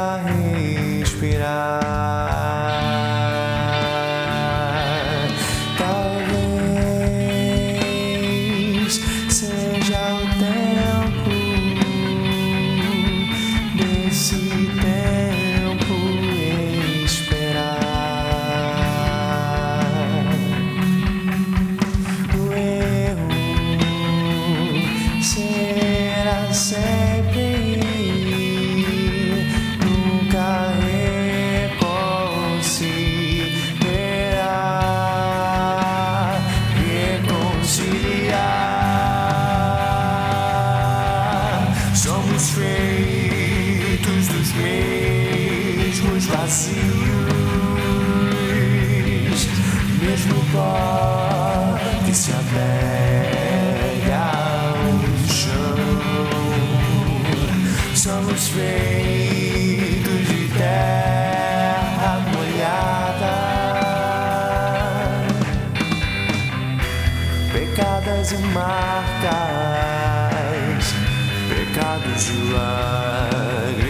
a respirar. vazios, mesmo pode se apega ao chão. Somos feitos de terra molhada, pecadas e marcas, pecados e lágrimas.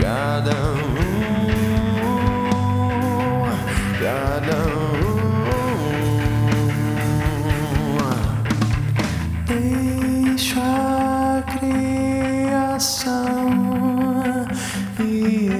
Cada um, cada um. Deixa a criação e